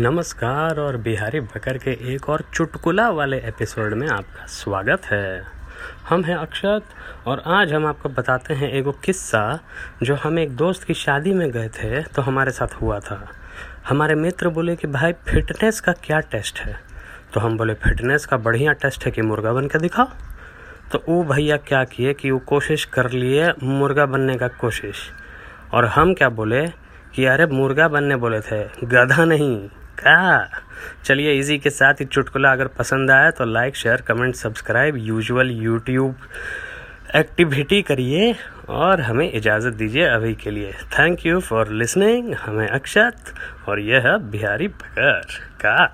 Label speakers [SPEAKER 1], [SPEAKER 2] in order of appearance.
[SPEAKER 1] नमस्कार और बिहारी बकर के एक और चुटकुला वाले एपिसोड में आपका स्वागत है। हम हैं अक्षत और आज हम आपको बताते हैं एगो किस्सा जो हम एक दोस्त की शादी में गए थे तो हमारे साथ हुआ था। हमारे मित्र बोले कि, भाई फिटनेस का क्या टेस्ट है? तो हम बोले फिटनेस का बढ़िया टेस्ट है कि मुर्गा बन के दिखाओ। तो वो भैया क्या किए कि वो कोशिश कर लिए मुर्गा बनने का कोशिश। और हम क्या बोले कि, अरे, मुर्गा बनने बोले थे, गधा नहीं। का। चलिए इसी के साथ ही चुटकुला अगर पसंद आया तो like share comment subscribe usual YouTube activity करिए और हमें इजाज़त दीजिए अभी के लिए। थैंक यू फॉर लिसनिंग हमें अक्षत और यह बिहारी पकड़ का।